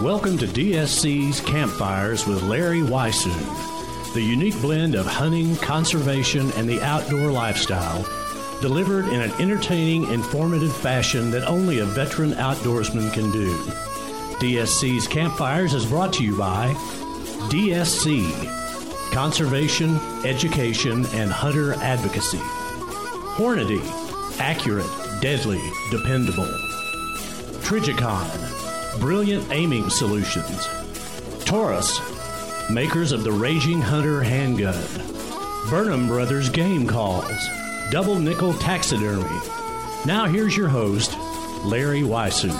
Welcome to DSC's Campfires with Larry Weishuhn, the unique blend of hunting, conservation, and the outdoor lifestyle, delivered in an entertaining, informative fashion that only a veteran outdoorsman can do. DSC's Campfires is brought to you by DSC Conservation, Education, and Hunter Advocacy. Hornady, accurate, deadly, dependable. Trijicon, brilliant aiming solutions. Taurus, makers of the Raging Hunter handgun. Burnham Brothers Game Calls, double nickel taxidermy. Now here's your host, Larry Weishuhn.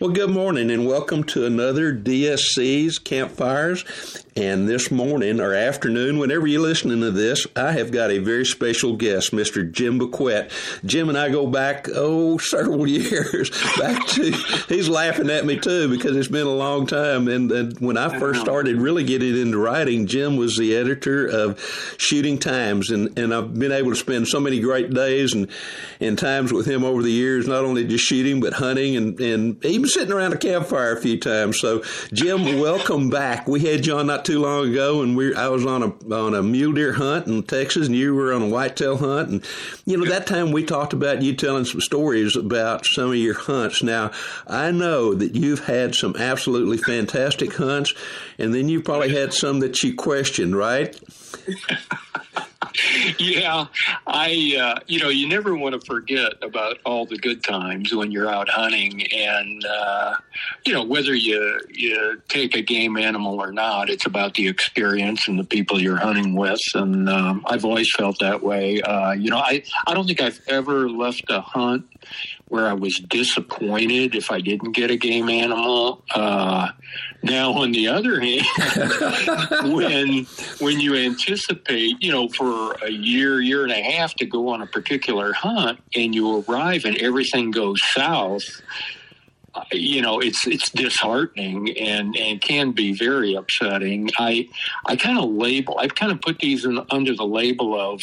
Well, good morning and welcome to another DSC's Campfires. And this morning or afternoon, whenever you're listening to this, I have got a very special guest, Mr. Jim Bequette. Jim and I go back, oh, several years back to, he's laughing at me too because it's been a long time. And, and when I first started really getting into writing, Jim was the editor of Shooting Times. And, and I've been able to spend so many great days and, and times with him over the years, not only just shooting, but hunting and, and even sitting around a campfire a few times. So, Jim, welcome back. We had you on not too long ago, and we I was on a on a mule deer hunt in Texas, and you were on a whitetail hunt, and you know that time we talked about you telling some stories about some of your hunts. Now, I know that you've had some absolutely fantastic hunts, and then you probably had some that you questioned, right? yeah, I uh, you know you never want to forget about all the good times when you're out hunting, and uh, you know whether you you take a game animal or not, it's about the experience and the people you're hunting with, and um, I've always felt that way. Uh, you know, I I don't think I've ever left a hunt where I was disappointed if I didn't get a game animal. Uh, now, on the other hand, when when you anticipate, you know, for a year, year and a half to go on a particular hunt, and you arrive and everything goes south, you know, it's it's disheartening and and can be very upsetting. I I kind of label, I've kind of put these in, under the label of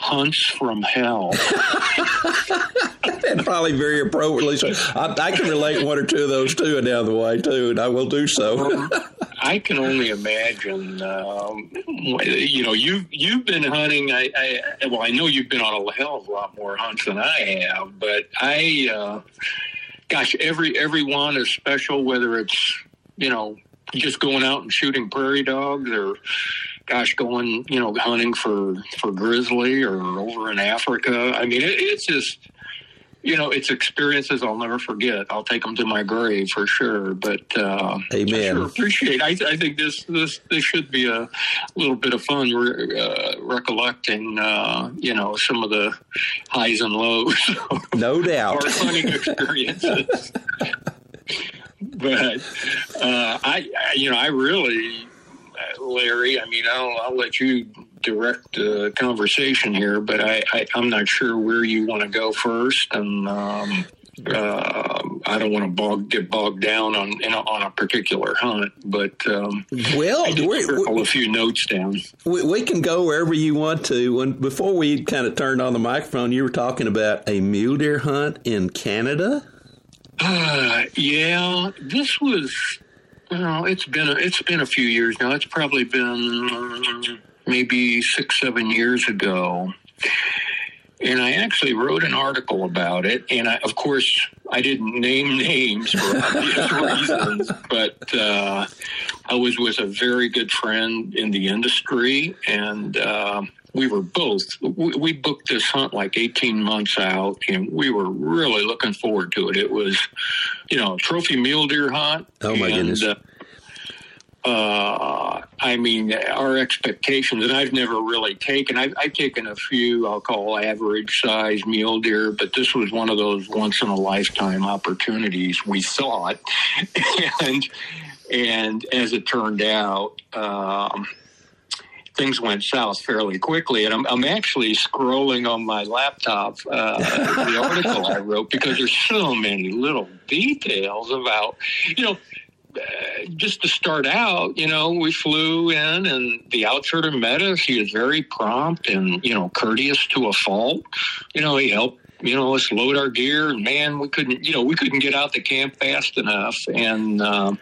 hunts from hell. and probably very appropriately. So I, I, can relate one or two of those too, and down the way too, and I will do so. I can only imagine. Um, you know, you you've been hunting. I, I, well, I know you've been on a hell of a lot more hunts than I have, but I, uh, gosh, every every one is special. Whether it's you know just going out and shooting prairie dogs or gosh, going you know hunting for for grizzly or over in Africa. I mean, it, it's just you know, it's experiences I'll never forget. I'll take them to my grave for sure. But uh, Amen. I sure appreciate. I, I, think this this this should be a little bit of fun re- uh, recollecting, uh, you know, some of the highs and lows. No doubt. Our hunting experiences. but uh, I, I, you know, I really Larry. I mean, I'll, I'll let you direct the conversation here, but I, I, am not sure where you want to go first, and um, uh, I don't want to bog, get bogged down on a, on a particular hunt. But um, well, I did a few notes down. We, we, can go wherever you want to. When before we kind of turned on the microphone, you were talking about a mule deer hunt in Canada. Uh, yeah, this was well, it's been a, it's been a few years now. It's probably been maybe six, seven years ago. and I actually wrote an article about it. And I, of course, I didn't name names for obvious reasons, but uh, I was with a very good friend in the industry, and uh, we were both. We, we, booked this hunt like 18 months out, and we were really looking forward to it. It was, you know, a trophy mule deer hunt. Oh my and, goodness! Uh, uh, I mean, our expectations, and I've never really taken, I've, I've, taken a few, I'll call average size mule deer, but this was one of those once in a lifetime opportunities we thought. and, and as it turned out, um, things went south fairly quickly. And I'm, I'm actually scrolling on my laptop uh, the article I wrote because there's so many little details about, you know, uh, just to start out, you know, we flew in and the outfitter met us. He was very prompt and, you know, courteous to a fault. You know, he helped, you know, us load our gear and man, we couldn't, you know, we couldn't get out the camp fast enough. And, uh,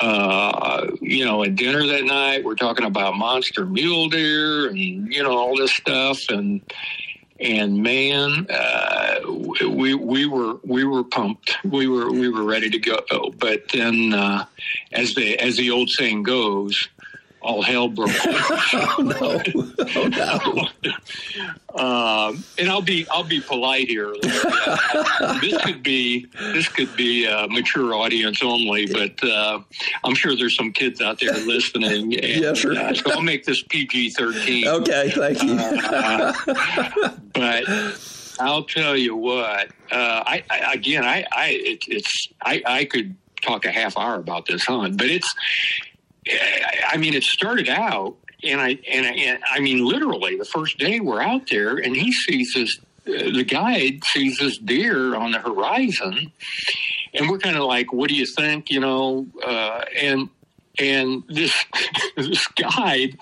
uh, you know, at dinner that night, we're talking about monster mule deer and, you know, all this stuff. And, and man, uh, we we were we were pumped. We were we were ready to go. But then, uh, as the as the old saying goes, all hell broke loose. oh no! Oh no! Um, and I'll be I'll be polite here. this could be this could be a mature audience only, but uh, I'm sure there's some kids out there listening. And, yes, sir. Uh, so I'll make this PG-13. Okay, thank you. Uh, but I'll tell you what. Uh, I, I, again, I, I it, it's I, I could talk a half hour about this hunt, but it's. I mean, it started out, and I and, I, and I mean, literally, the first day we're out there, and he sees this. Uh, the guide sees this deer on the horizon, and we're kind of like, "What do you think?" You know, uh, and and this this guide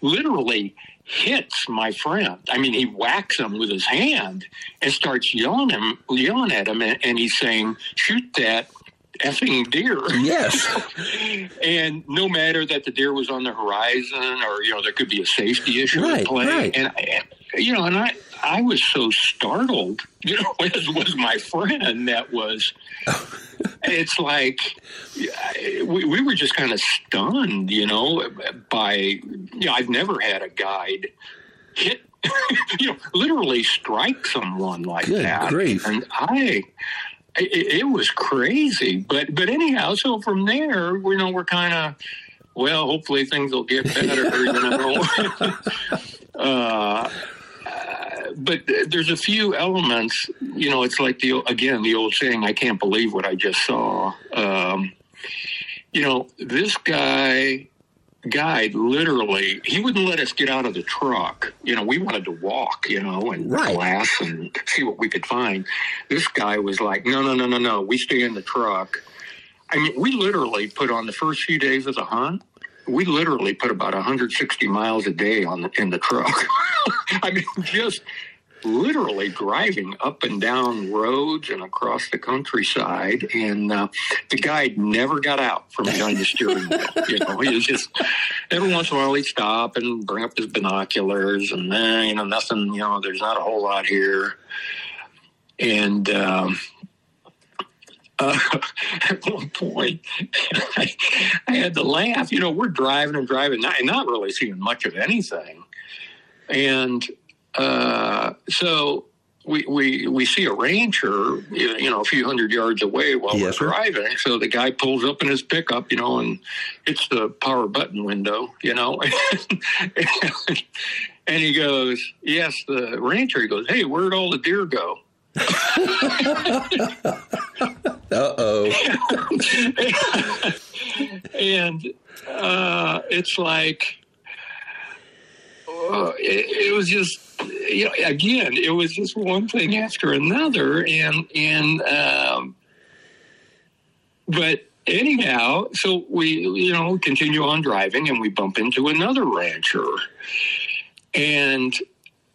literally hits my friend. I mean, he whacks him with his hand and starts yelling him, yelling at him, and, and he's saying, "Shoot that effing deer!" Yes. and no matter that the deer was on the horizon, or you know, there could be a safety issue Right, at play, right. and I, you know, and I. I was so startled, you know, as was my friend that was, it's like, we, we were just kind of stunned, you know, by, you know, I've never had a guide hit, you know, literally strike someone like Good that. grief. And I, it, it was crazy. But, but anyhow, so from there, you know, we're kind of, well, hopefully things will get better, uh, but there's a few elements, you know, it's like the, again, the old saying, I can't believe what I just saw. Um, you know, this guy, guide literally, he wouldn't let us get out of the truck. You know, we wanted to walk, you know, and Right. glass and see what we could find. This guy was like, no, no, no, no, no, we stay in the truck. I mean, we literally put on the first few days of the hunt, we literally put about 160 miles a day on the, in the truck. I mean, just literally driving up and down roads and across the countryside. And uh, the guide never got out from behind the steering wheel. You know, he was just every once in a while he'd stop and bring up his binoculars, and then you know nothing. You know, there's not a whole lot here. And um, uh, at one point, I, I had to laugh. You know, we're driving and driving, not, and not really seeing much of anything. And uh, so we, we we see a rancher, you know, a few hundred yards away while Yes, we're driving. So the guy pulls up in his pickup, you know, and it's the power button window, you know, and he goes, "Yes, the rancher." He goes, "Hey, where'd all the deer go?" Uh oh. and uh, it's like uh, it, it was just you know again it was just one thing after another and and um, but anyhow so we you know continue on driving and we bump into another rancher and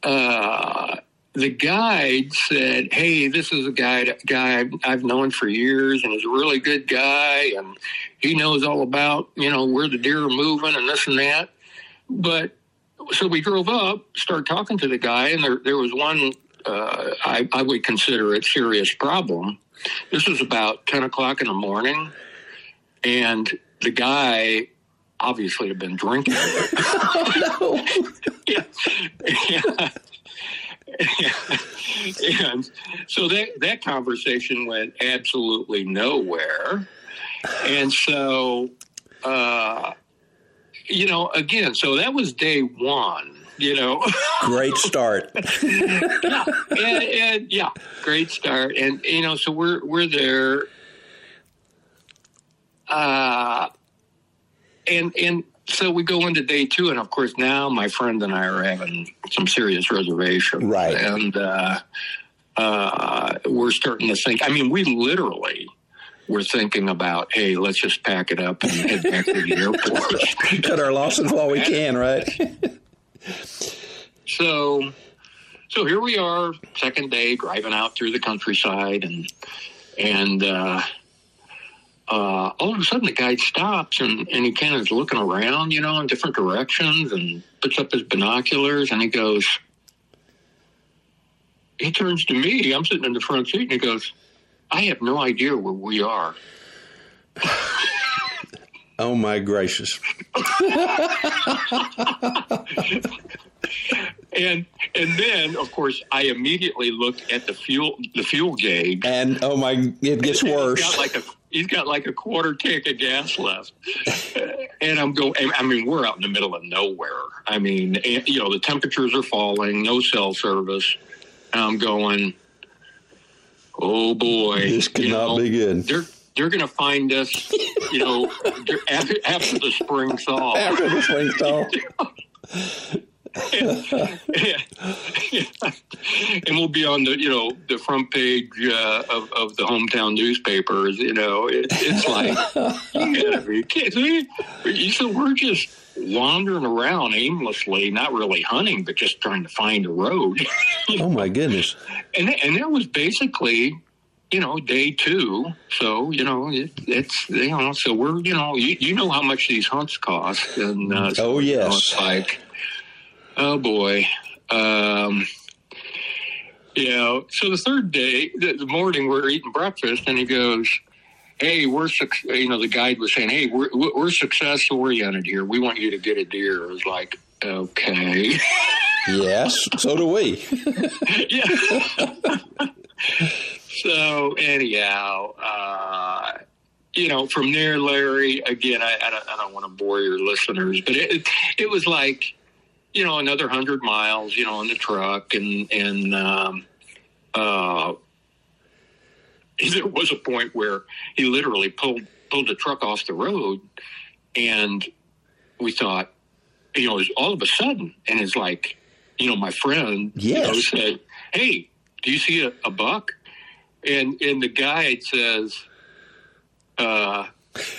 uh the guide said, "Hey, this is a guy guy I've known for years, and he's a really good guy, and he knows all about you know where the deer are moving and this and that." But so we drove up, start talking to the guy, and there there was one uh, I, I would consider it serious problem. This was about ten o'clock in the morning, and the guy obviously had been drinking. oh, no. yeah. yeah. and so that that conversation went absolutely nowhere. And so, uh, you know, again, so that was day one. You know, great start. yeah, and, and yeah, great start. And you know, so we're we're there. Uh, and and so we go into day two, and of course now my friend and I are having some serious reservations, Right. And uh, uh, we're starting to think. I mean, we literally were thinking about, hey, let's just pack it up and head back to the airport. Cut our losses while we can, right? So, so here we are, second day, driving out through the countryside, and and uh, uh, all of a sudden the guy stops and, and he kind of is looking around, you know, in different directions, and puts up his binoculars, and he goes. He turns to me. I'm sitting in the front seat, and he goes, "I have no idea where we are." Oh my gracious! And and then, of course, I immediately look at the fuel the fuel gauge, And oh my, it gets He's worse. got like a he's got like a quarter tank of gas left, and I'm going. I mean, we're out in the middle of nowhere. I mean, and, you know, the temperatures are falling, no cell service. And I'm going. Oh boy, This could You not know, be good. They're they're going to find us, you know, after, after the spring thaw. After the swing stall. and we'll be on the you know the front page uh, of, of the hometown newspapers. You know, it, it's like you gotta be kidding me. So we're just wandering around aimlessly, not really hunting, but just trying to find a road. Oh my goodness! and and that was basically. You know, day two. So you know, it, it's you know, so we're you know, you, you know how much these hunts cost, and uh, so, Oh, you know, yes. like, oh boy, um, you know. So the third day, the morning, we're eating breakfast, and he goes, "Hey, we're suc- you know." The guide was saying, "Hey, we're we're success oriented here. We want you to get a deer." I was like, "Okay." Yes, so do we. yeah. so anyhow, uh, you know, from there, Larry. Again, I, I, don't, don't want to bore your listeners, but it, it it was like, you know, another hundred miles, you know, in the truck, and and um, uh, there was a point where he literally pulled pulled the truck off the road, and we thought, you know, all of a sudden, and it's like, you know, my friend, you know, said, "Hey, do you see a, a buck?" And and the guide says, uh,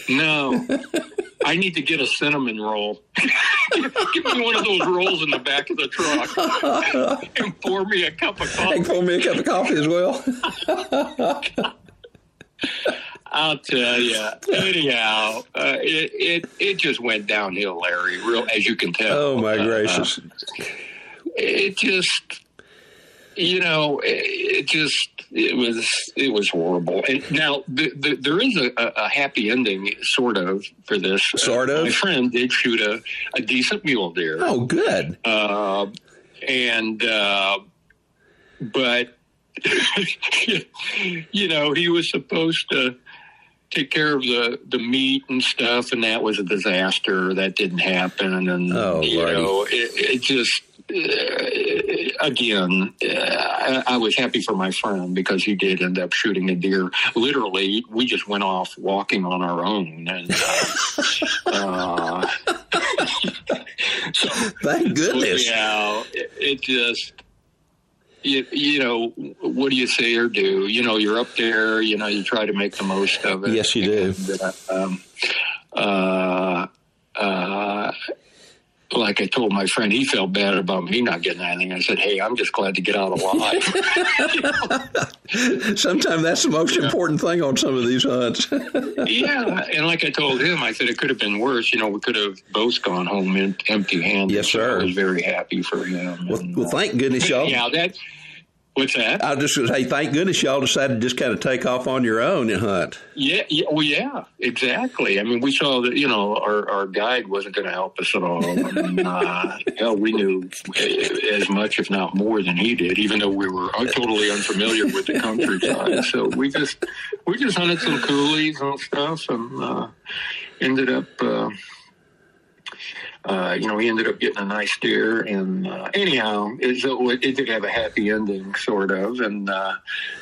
"No, I need to get a cinnamon roll. Give me one of those rolls in the back of the truck and pour me a cup of coffee." pour me a cup of coffee as well. I'll tell you. Anyhow, uh, it, it it just went downhill, Larry. Real as you can tell. Oh my Uh, gracious! it just you know it, just it was it was horrible. And now the, the, there is a, a happy ending sort of for this. Sort Uh, of? my friend did shoot a, a decent mule deer. Oh, good. uh, and uh, but you know he was supposed to take care of the the meat and stuff and that was a disaster. That didn't happen and Oh, you know it, it just uh, again uh, I, I was happy for my friend because he did end up shooting a deer literally we just went off walking on our own and uh, uh, so Thank goodness. yeah, it, it just you, you know what do you say or do? You know, you're up there. You know, you try to make the most of it. Yes, you do. And, uh, um, uh, uh, like I told my friend, he felt bad about me not getting anything. I said, "Hey, I'm just glad to get out alive." Sometimes that's the most yeah. important thing on some of these hunts. yeah, and like I told him, I said it could have been worse. You know, we could have both gone home empty-handed. Yes, sir. So I was very happy for him. Well, and, well uh, thank goodness y'all. Yeah, that What's that? I just say, thank goodness y'all decided to just kind of take off on your own and hunt. Yeah, yeah, well, yeah, exactly. I mean, we saw that you know our, our guide wasn't going to help us at all. I mean, uh, hell, we knew as much, if not more, than he did, even though we were totally unfamiliar with the countryside. So we just we just hunted some coulees and stuff, and uh, ended up. Uh, uh, you know, he ended up getting a nice deer. And uh, anyhow, it, it, did have a happy ending, sort of. And uh,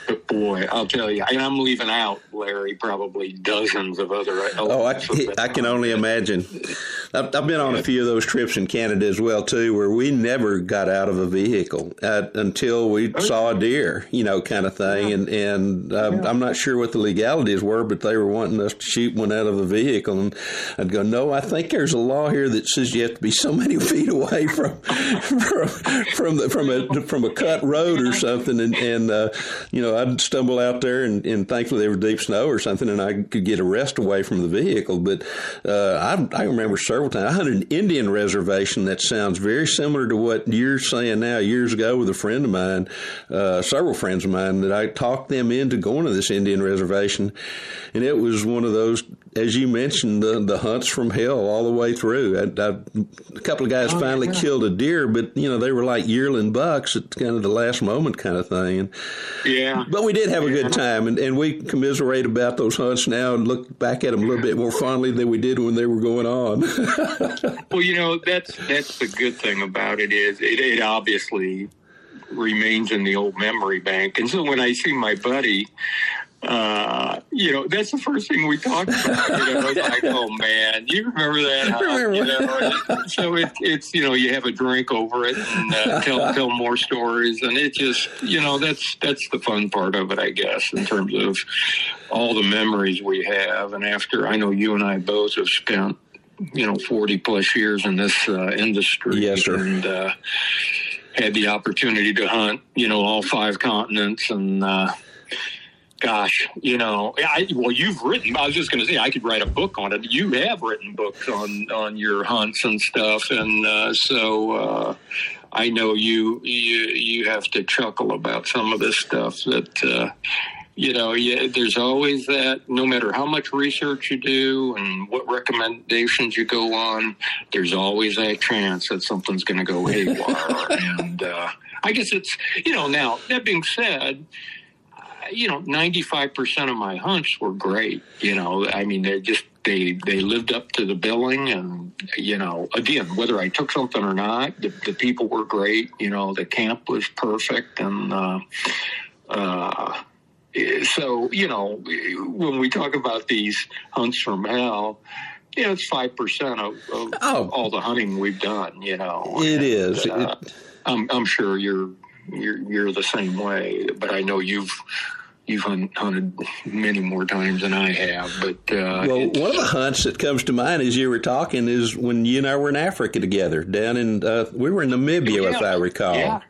but boy, I'll tell you, and I'm leaving out Larry probably dozens of other. Oh, I, I can only imagine. I've, I've, been on a few of those trips in Canada as well too, where we never got out of a vehicle uh, until we oh, saw a deer, you know, kind of thing. Yeah. And and uh, yeah. I'm not sure what the legalities were, but they were wanting us to shoot one out of a vehicle, and I'd go, no, I think there's a law here that says you have to be so many feet away from from from, the, from a from a cut road or something, and and uh, you know I'd stumble out there, and, and thankfully there was deep snow or something, and I could get a rest away from the vehicle. But uh, I I remember several times I hunted an Indian reservation that sounds very similar to what you're saying now. Years ago, with a friend of mine, uh, several friends of mine, that I talked them into going to this Indian reservation, and it was one of those as you mentioned, the, the hunts from hell all the way through. I, I, a couple of guys oh, finally yeah. killed a deer, but you know they were like yearling bucks at kind of the last moment kind of thing. And, yeah. But we did have a good time, and, and we commiserate about those hunts now and look back at them a little bit more fondly than we did when they were going on. well, you know that's that's the good thing about it is it, it obviously remains in the old memory bank. And so when I see my buddy uh, you know, that's the first thing we talked about. You know, like, oh man, you remember that? Huh? You know, so it, it's you know, you have a drink over it and uh, tell tell more stories, and it just you know, that's that's the fun part of it, I guess, in terms of all the memories we have. And after I know you and I both have spent you know forty plus years in this uh, industry, yes, sir. and uh, had the opportunity to hunt, you know, all five continents and. Uh, gosh, you know, I, well, you've written. I was just going to say I could write a book on it. You have written books on on your hunts and stuff, and uh, so uh, I know you you you have to chuckle about some of this stuff that. Uh, you know, yeah, there's always that. No matter how much research you do and what recommendations you go on, there's always that chance that something's going to go haywire. and uh, I guess it's, you know, now that being said, you know, 95% of my hunts were great. You know, I mean, they just, they, they lived up to the billing and, you know, again, whether I took something or not, the, the people were great. You know, the camp was perfect. And, uh, uh, so, you know, when we talk about these hunts from hell, you know, it's 5% of, of oh. all the hunting we've done, you know. It and, is. Uh, it, I'm, I'm sure you're, you're, you're the same way, but I know you've, you've hunted many more times than I have. But uh, well, one of the hunts that comes to mind as you were talking is when you and I were in Africa together, down in uh, we were in Namibia, yeah, if I recall. Yeah.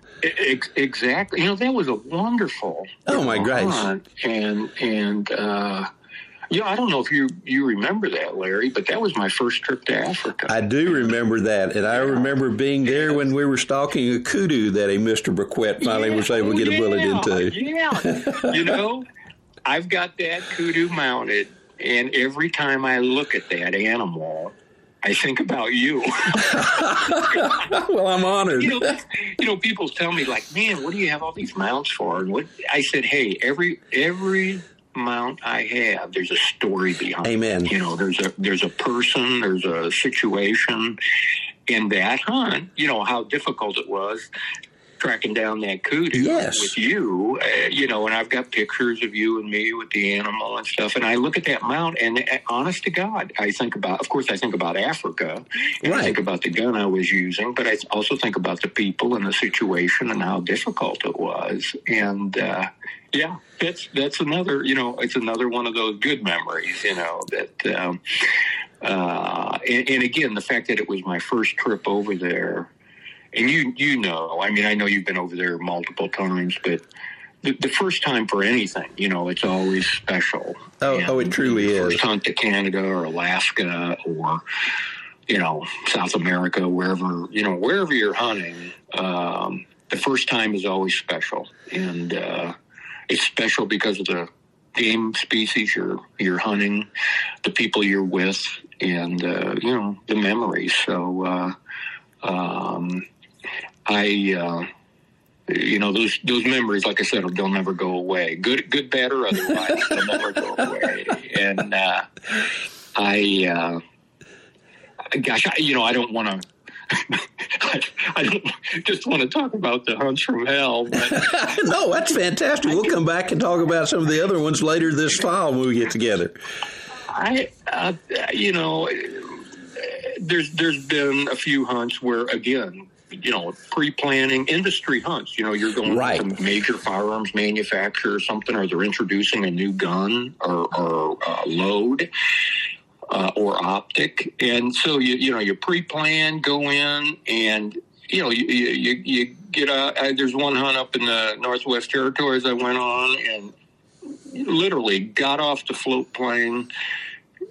exactly. You know that was a wonderful. Oh my gosh! And and uh, yeah, I don't know if you you remember that, Larry, but that was my first trip to Africa. I do remember that, and I remember being there when we were stalking a kudu that a Mister Bequette finally yeah, was able to get yeah, a bullet into. Oh, yeah, you know, I've got that kudu mounted, and every time I look at that animal, I think about you. well, I'm honored. You know, you know, people tell me like, "Man, what do you have all these mounts for?" And what I said, "Hey, every every amount I have, there's a story behind. Amen. It. You know, there's a there's a person, there's a situation in that hunt. You know how difficult it was tracking down that kudu yes. with you, uh, you know, and I've got pictures of you and me with the animal and stuff. And I look at that mount, and uh, honest to God, I think about, of course, I think about Africa, and right. I think about the gun I was using, but I also think about the people and the situation and how difficult it was. And uh, yeah, that's that's another you know it's another one of those good memories you know that um, uh, and, and again, the fact that it was my first trip over there, and you you know, I mean, I know you've been over there multiple times, but the, the first time for anything, you know, it's always special. Oh, And oh, it truly is. First hunt to Canada or Alaska or you know South America, wherever you know wherever you're hunting, um, the first time is always special, and uh, it's special because of the game species you're you're hunting, the people you're with, and uh, you know the memories. So uh, um, I. Uh, you know those those memories, like I said, they'll never go away. Good, good, bad, or otherwise, they'll never go away. And uh, I, uh, gosh, I, you know, I don't want to. I, I don't just want to talk about the hunts from hell, no, that's fantastic. We'll come back and talk about some of the other ones later this fall when we get together. I, uh, you know, there's there's been a few hunts where again, you know, pre-planning industry hunts. You know, you're going Right. to a major firearms manufacturer or something, or they're introducing a new gun or, or uh, load. Uh, or optic, and so you you know you pre-plan, go in, and you know you you, you, get a. Uh, there's one hunt up in the Northwest Territories I went on, and literally got off the float plane,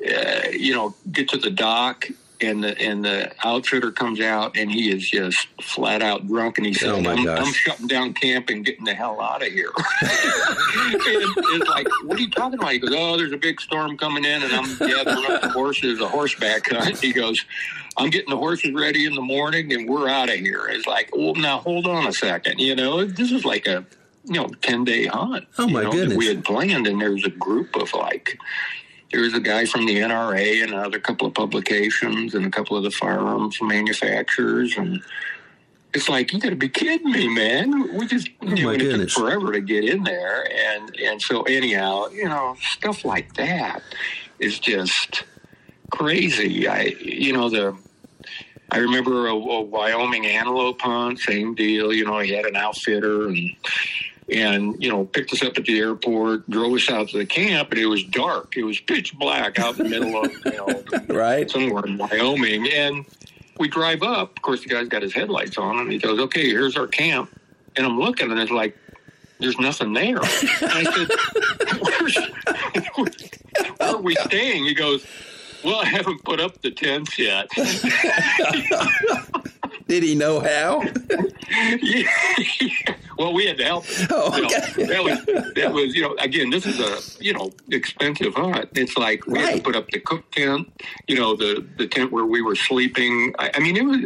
uh, you know, get to the dock, and the and the outfitter comes out, and he is just flat out drunk, and he says, Oh, I'm. "I'm shutting down camp and getting the hell out of here." and it's like, "What are you talking about?" He goes, "Oh, there's a big storm coming in, and I'm gathering up the horses, a horseback hunt." He goes. I'm getting the horses ready in the morning and we're out of here. It's like, well, now hold on a second. You know, this is like a, you know, 10 day hunt. Oh, my you know, goodness. We had planned and there's a group of like, there was a guy from the NRA and another couple of publications and a couple of the firearms manufacturers. And it's like, you got to be kidding me, man. We just, you Oh, my know, it took forever to get in there. And, and so anyhow, you know, stuff like that is just crazy. I, you know, the, I remember a, a Wyoming antelope hunt, same deal. You know, he had an outfitter and and you know picked us up at the airport, drove us out to the camp, and it was dark. It was pitch black out in the middle of you know Right? somewhere in Wyoming, and we drive up. Of course, the guy's got his headlights on, and he goes, "Okay, here's our camp." And I'm looking, and it's like there's nothing there. And I said, Where's, "Where are we staying?" He goes. Well, I haven't put up the tents yet. Did he know how? Yeah. well, we had to help. him. Oh, You know, that was that was you know again this is a you know expensive hunt. It's like we had to put up the cook tent, you know the the tent where we were sleeping. I, I mean it was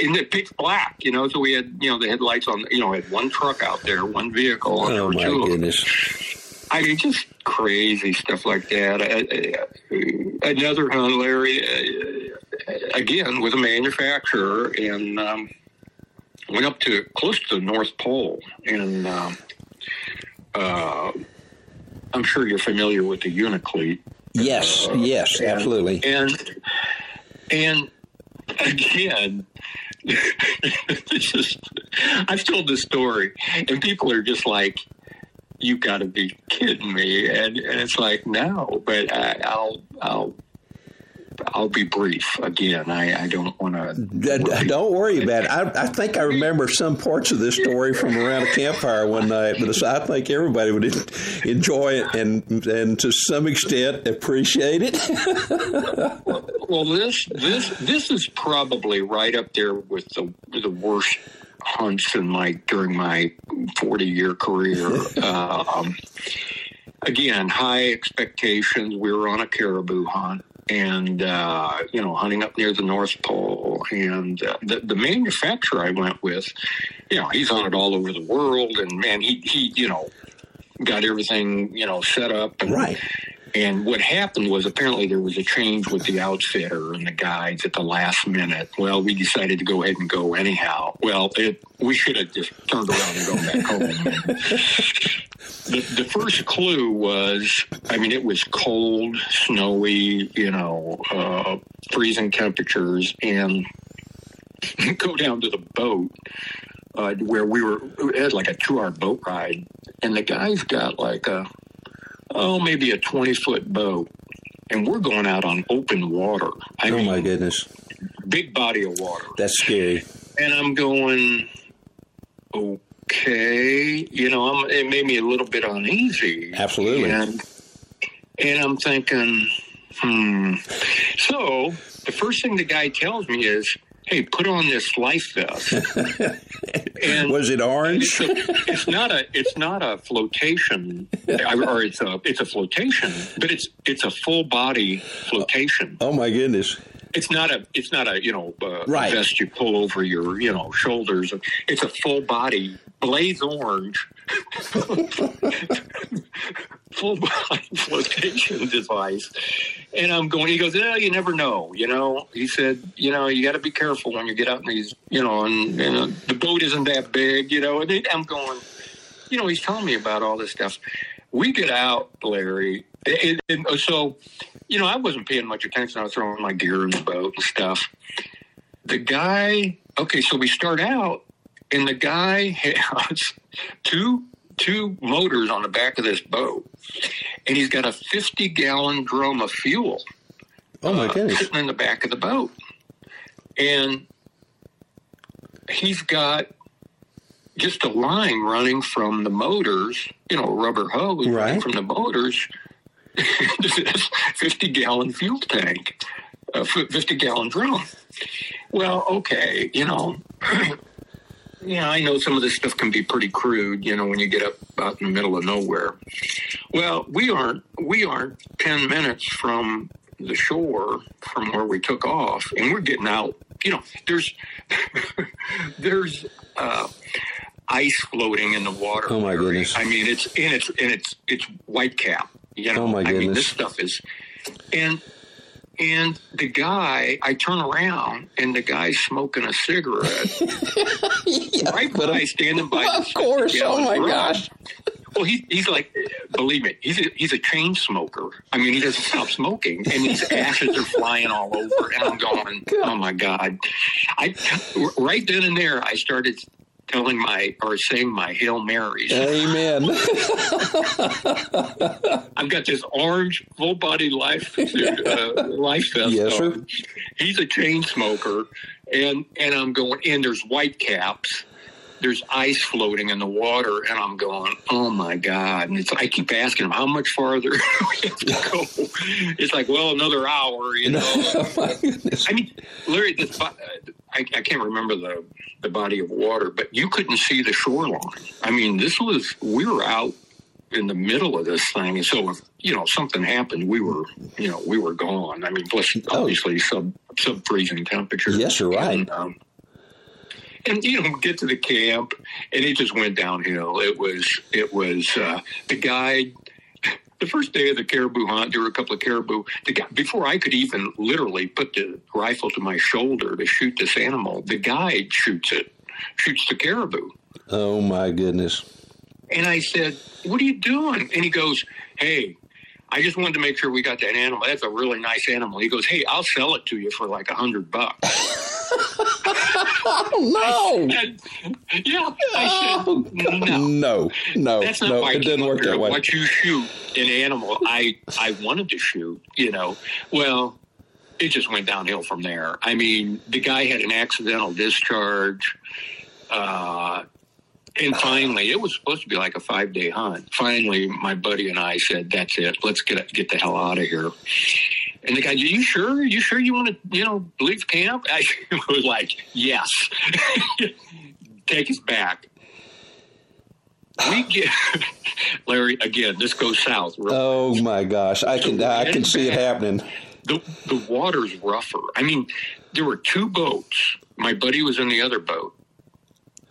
in the pitch black, you know. So we had you know the headlights on. You know had one truck out there, one vehicle, Oh, my two of them. goodness. I mean, just crazy stuff like that. Uh, uh, another hunt, Larry, uh, again with a manufacturer, and um, went up to close to the North Pole, and um, uh, I'm sure you're familiar with the Uniclete. Yes, yes, absolutely. And and again, just I've told this story, and people are just like, "You got to be kidding me!" And and it's like, no, but I, I'll I'll I'll be brief. Again, I, I don't want to. Don't worry about it. I, I think I remember some parts of this story from around a campfire one night, but I think everybody would enjoy it and and to some extent appreciate it. Well, this this this is probably right up there with the the worst hunts in my during my forty year career. um, again, high expectations. We were on a caribou hunt. And uh, you know, hunting up near the North Pole, and uh, the the manufacturer I went with, you know, he's hunted all over the world, and man, he he you know got everything you know set up, and Right. And what happened was apparently there was a change with the outfitter and the guides at the last minute. Well, we decided to go ahead and go anyhow. Well, it, we should have just turned around and gone back home. The, the first clue was, I mean, it was cold, snowy, you know, uh, freezing temperatures, and go down to the boat uh, where we were. We had like a two-hour boat ride, and the guy's got like a oh, maybe a 20 foot boat. and we're going out on open water. I oh mean, my goodness, big body of water. that's scary. And I'm going, okay, you know, I'm, it made me a little bit uneasy. Absolutely. And, and I'm thinking, hmm. So the first thing the guy tells me is, hey, put on this life vest. and Was it orange? it's, a, it's not a it's not a flotation or it's a it's a flotation but it's it's a full body flotation Oh my goodness. it's not a it's not a you know uh, Right. vest you pull over your you know shoulders it's a full body blaze orange full body flotation device. And i'm going he goes yeah you never know you know? He said you know you got to be careful when you get out in these you know and, and uh, the boat isn't that big you know? And i'm going you know he's telling me about all this stuff. We get out larry and, and so you know i wasn't paying much attention. I was throwing my gear in the boat and stuff. The guy okay so we start out and the guy has two two motors on the back of this boat and he's got a 50 gallon drum of fuel Oh my uh, goodness. sitting in the back of the boat and he's got just a line running from the motors you know a rubber hose Right. from the motors to this 50 gallon fuel tank a 50 gallon drum well okay you know yeah i know some of this stuff can be pretty crude you know when you get up out in the middle of nowhere well we aren't we aren't 10 minutes from the shore from where we took off and we're getting out you know there's there's uh ice floating in the water Oh, my goodness. i mean it's and it's and it's it's white cap you know Oh, my i mean goodness. this stuff is and and the guy i turn around and the guy's smoking a cigarette right but by standing by Of course. Oh my gosh. well, he, he's like, believe me, he's a, he's a chain smoker. I mean, he doesn't stop smoking, and his ashes are flying all over. And I'm going, oh my god! I right then and there, I started telling my or saying my hail marys. Amen. I've got this orange full body life uh, life vest. Yes, sir. He's a chain smoker, and and I'm going. And there's white caps. There's ice floating in the water, and I'm going, oh my god! And it's I keep asking him how much farther we have to go. It's like, well, another hour, you know. oh. I mean, Larry, this, I, I can't remember the the body of water, but you couldn't see the shoreline. I mean, this was we were out in the middle of this thing, and so if you know something happened, we were you know we were gone. I mean, plus Oh. obviously sub sub freezing temperatures. Yes, you're right. And, um, and you know, get to the camp, and it just went downhill. It was it was uh, the guide. The first day of the caribou hunt, there were a couple of caribou. The guy, before I could even literally put the rifle to my shoulder to shoot this animal, the guide shoots it, shoots the caribou. Oh my goodness. And I said, What are you doing? And he goes, Hey, I just wanted to make sure we got that animal. That's a really nice animal. He goes, Hey, I'll sell it to you for like a hundred bucks. No. Yeah. I Oh, said, No. No. No. That's not no. It didn't work that way. What you shoot an animal, I I wanted to shoot. You know, well, it just went downhill from there. I mean, the guy had an accidental discharge, uh, and finally, it was supposed to be like a five day hunt. Finally, my buddy and I said, "That's it. Let's get get the hell out of here." And the guy, are you sure? You sure you want to, you know, leave camp? I was like, yes. Take us back. We get Larry again. This goes south. Oh my gosh. I can I can see it happening. The the water's rougher. I mean, there were two boats. My buddy was in the other boat.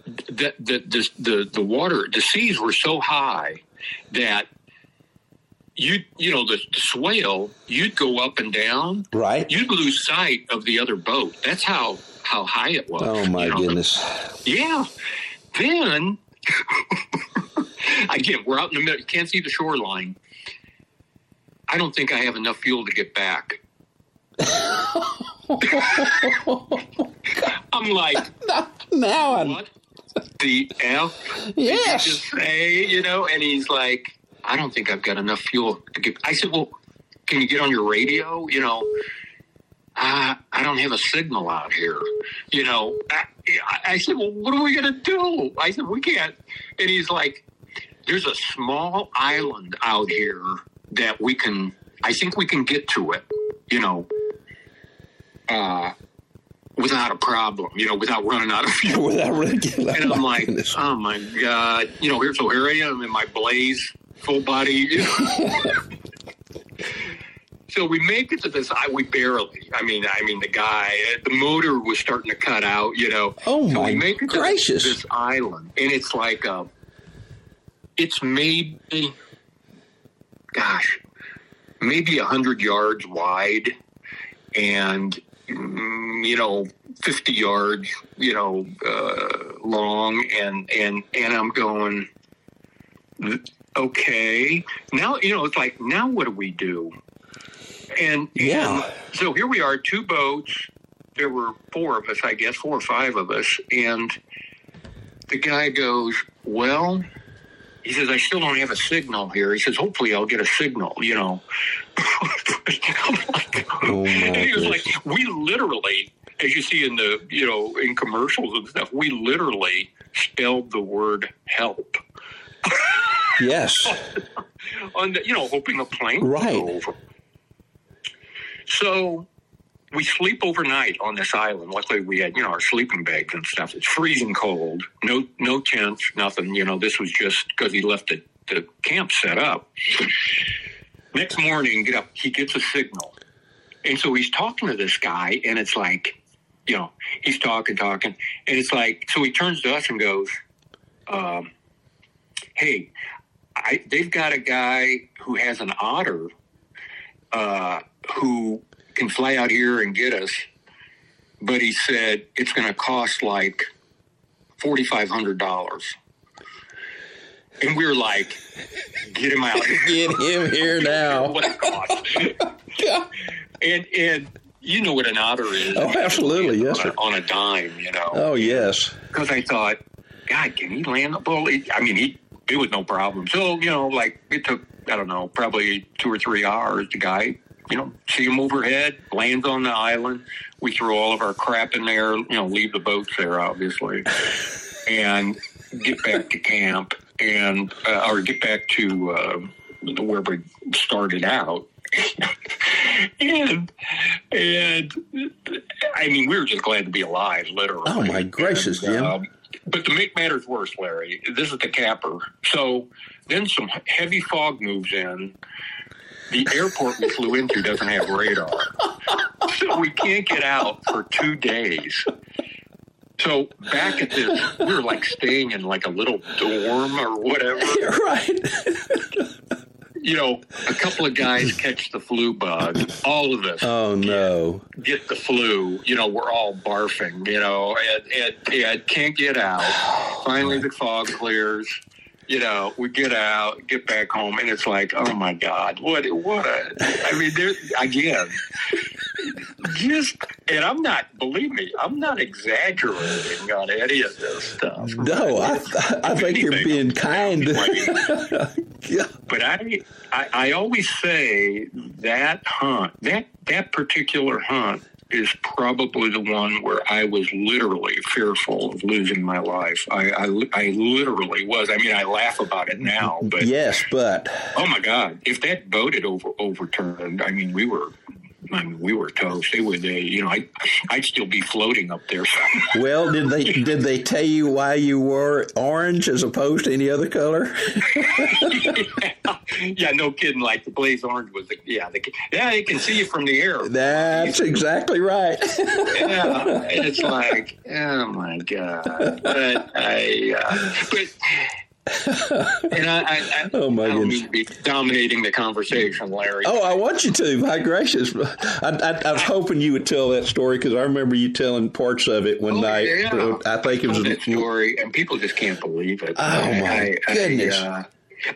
The the the the, the water, the seas were so high that you you know the, the swale you'd go up and down Right? you'd lose sight of the other boat that's how how high it was Oh my you know? goodness. yeah then again we're out in the middle you can't see the shoreline i don't think i have enough fuel to get back i'm like Now I'm what the f did you yes. just say you know and he's like i don't think i've got enough fuel to get i said well can you get on your radio? You know, uh, I don't have a signal out here. You know, I, I said, well, what are we going to do? I said, we can't. And he's like, there's a small island out here that we can, I think we can get to it, you know, uh, without a problem, you know, without running out of fuel. without running out of And I'm like, oh my God, you know, here, so here I am in my blaze, full body, you know. So we make it to this. I we barely. I mean, I mean, the guy, the motor was starting to cut out. You know. Oh so my we make it gracious. this, this island, and it's like a. It's maybe, gosh, maybe a hundred yards wide, and mm, you know, fifty yards, you know, uh, long, and and and I'm going. Okay, now you know it's like now what do we do? And Yeah. and so here we are, two boats. There were four of us, I guess, four or five of us, and the guy goes, "Well," he says, "I still don't have a signal here." He says, "Hopefully, I'll get a signal." You know. Like, Oh, and he was like, "We literally." As you see in the, you know, in commercials and stuff, we literally spelled the word help yes. on the, you know, hoping the plane would Right. go over. So we sleep overnight on this island. Luckily, we had you know our sleeping bags and stuff. It's freezing cold. No, no tents, nothing. You know, this was just because he left the, the camp set up. Next morning, get up. He gets a signal, and so he's talking to this guy, and it's like, you know, he's talking, talking, and it's like, so he turns to us and goes, um, "Hey, I, they've got a guy who has an otter uh, who can fly out here and get us, but he said it's going to cost like forty five hundred dollars." And we were like, "Get him out! Get him here now. what it costs. and and you know what an otter is. Oh, absolutely, yes, on, sir. a, on a dime, you know. Oh, yes. Because I thought, God, can he land the ball? I mean, he it was no problem. So you know, like it took I don't know, probably two or three hours. The guy, you know, see him overhead, lands on the island. We throw all of our crap in there. You know, leave the boats there, obviously, and get back to camp and uh, or get back to uh, where we started out. and and I mean, we were just glad to be alive, literally. Oh, my gracious, And, Jim. um, but to make matters worse, Larry, this is the capper. So then some heavy fog moves in. The airport we flew into doesn't have radar. So we can't get out for two days. So back at this, we were like staying in like a little dorm or whatever. right. You know, a couple of guys catch the flu bug. All of us Oh, no. get the flu. You know, we're all barfing. You know, and, and, and can't get out. Finally, the fog clears. You know, we get out, get back home, and it's like, oh my god, what, what a! I mean, there again. Just, and I'm not. Believe me, I'm not exaggerating on any of this stuff. No, I, I think you're being kind. But I, I, I always say that hunt, that that particular hunt, is probably the one where I was literally fearful of losing my life. I, I, I literally was. I mean, I laugh about it now, but Yes, but oh my God, if that boat had over overturned, I mean, we were. I mean, we were toast. They would, you know, I, I'd still be floating up there. well, did they did they tell you why you wore orange as opposed to any other color? yeah, no kidding. Like the blaze orange was, the, yeah, the, yeah, they can see you from the air. That's exactly right. yeah, and it's like, oh my god! But I, uh, but and I, I, I, Oh, my I goodness. be dominating the conversation, Larry. Oh, I want you to. My gracious! I, I, I was hoping you would tell that story because I remember you telling parts of it one Oh, night. yeah. I think it was. that story, and people just can't believe it. Oh, my goodness. uh,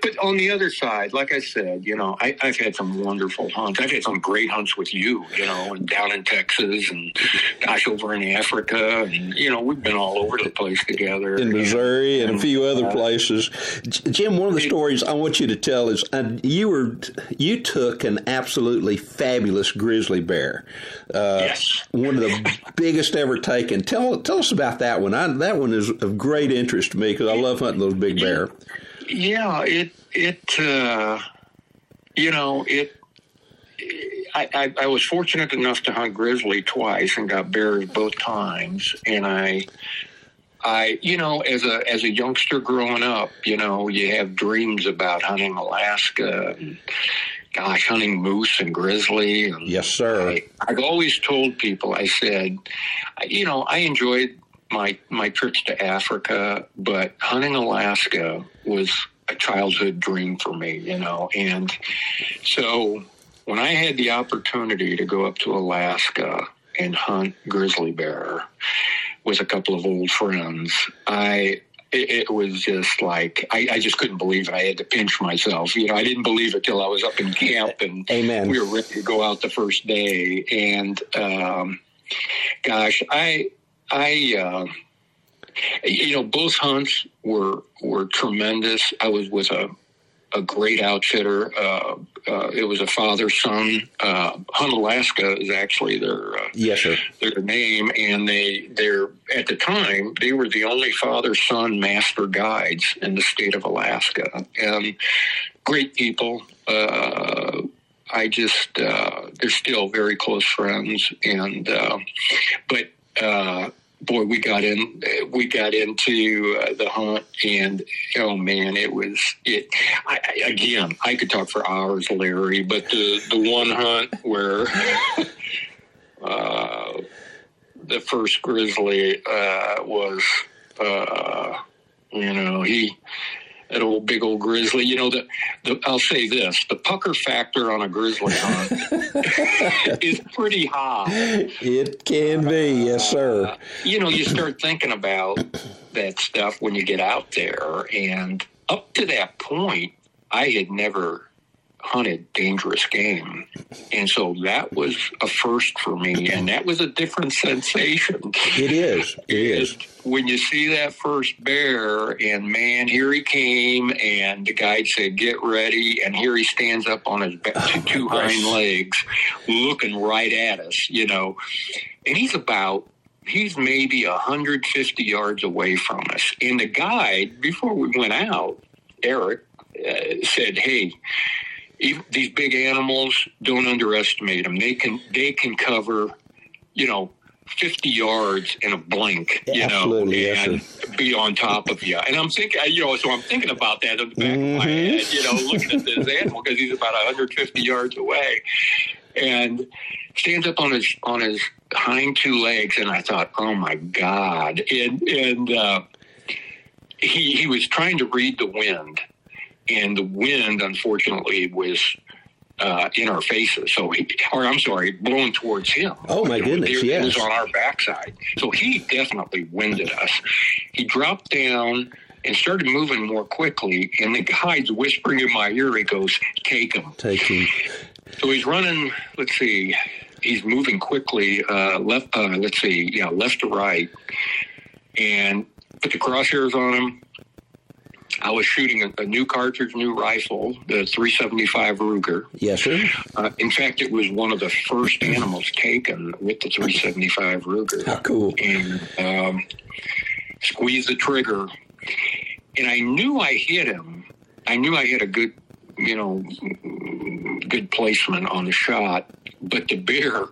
but on the other side, like I said, you know, I, have had some wonderful hunts. I've had some great hunts with you, you know, and down in Texas and gosh, over in Africa, and you know, we've been all over the place together in Missouri and, and a few other uh, places. Jim, one of the stories I want you to tell is uh, you were you took an absolutely fabulous grizzly bear. Uh, yes, one of the biggest ever taken. Tell tell us about that one. I, that one is of great interest to me because I love hunting those big bear. Yeah, it it uh, you know it. I, I, I was fortunate enough to hunt grizzly twice and got bears both times, and I I, you know, as a as a youngster growing up, you know, you have dreams about hunting Alaska. And, gosh, hunting moose and grizzly. And yes, sir. I, I've always told people, I said, you know, I enjoyed my my trips to Africa, but hunting Alaska was a childhood dream for me, you know. And so when I had the opportunity to go up to Alaska and hunt grizzly bear with a couple of old friends, I it, it was just like I, I, just couldn't believe it. I had to pinch myself. You know, I didn't believe it till I was up in camp and Amen. we were ready to go out the first day. And um, gosh, I I. Uh, you know, both hunts were were tremendous. I was with a a great outfitter. Uh, uh, it was a father son. Uh, Hunt Alaska is actually their uh, yes, sir. their name, and they they're at the time they were the only father son master guides in the state of Alaska, and great people. Uh, I just uh, they're still very close friends, and but boy, we got in, we got into uh, the hunt, and oh man, it was it. I, I, again, I could talk for hours, Larry, but the the one hunt where uh, the first grizzly uh, was, uh, you know, he that old big old grizzly. You know, the, the I'll say this: the pucker factor on a grizzly hunt is pretty high. It can be, yes, sir. Uh, you know, you start thinking about that stuff when you get out there, and up to that point, I had never hunted dangerous game. And so that was a first for me, and that was a different sensation. It is. It is. When you see that first bear, and man, here he came, and the guide said, Get ready. And here he stands up on his back, oh, two hind legs, looking right at us, you know. And he's about he's maybe 150 yards away from us. And the guide, before we went out, Eric, uh, said, Hey, these big animals don't underestimate them. They can they can cover, you know, 50 yards in a blink, you Absolutely, know, and yes, be on top of you. And I'm thinking, you know, so I'm thinking about that in the back mm-hmm. of my mm-hmm. head, you know, looking at this animal because he's about 150 yards away, and stands up on his on his hind two legs, and I thought, oh my god, and and uh, he he was trying to read the wind and the wind, unfortunately, was uh, in our faces. So he, or I'm sorry, blowing towards him. Oh my goodness! Yes, it was on our backside. So he definitely winded us. He dropped down and started moving more quickly. And the guide's whispering in my ear. He goes, "Take him, take him." So he's running. Let's see. He's moving quickly. Uh, left. Uh, let's see. Yeah, left to right, and put the crosshairs on him I was shooting a, a, new cartridge, new rifle, the 375 Ruger. Yes, sir. Uh, in fact, it was one of the first animals taken with the 375 Ruger. How cool! And um, squeezed the trigger, and I knew I hit him. I knew I had a good, you know, good placement on the shot. But the bear,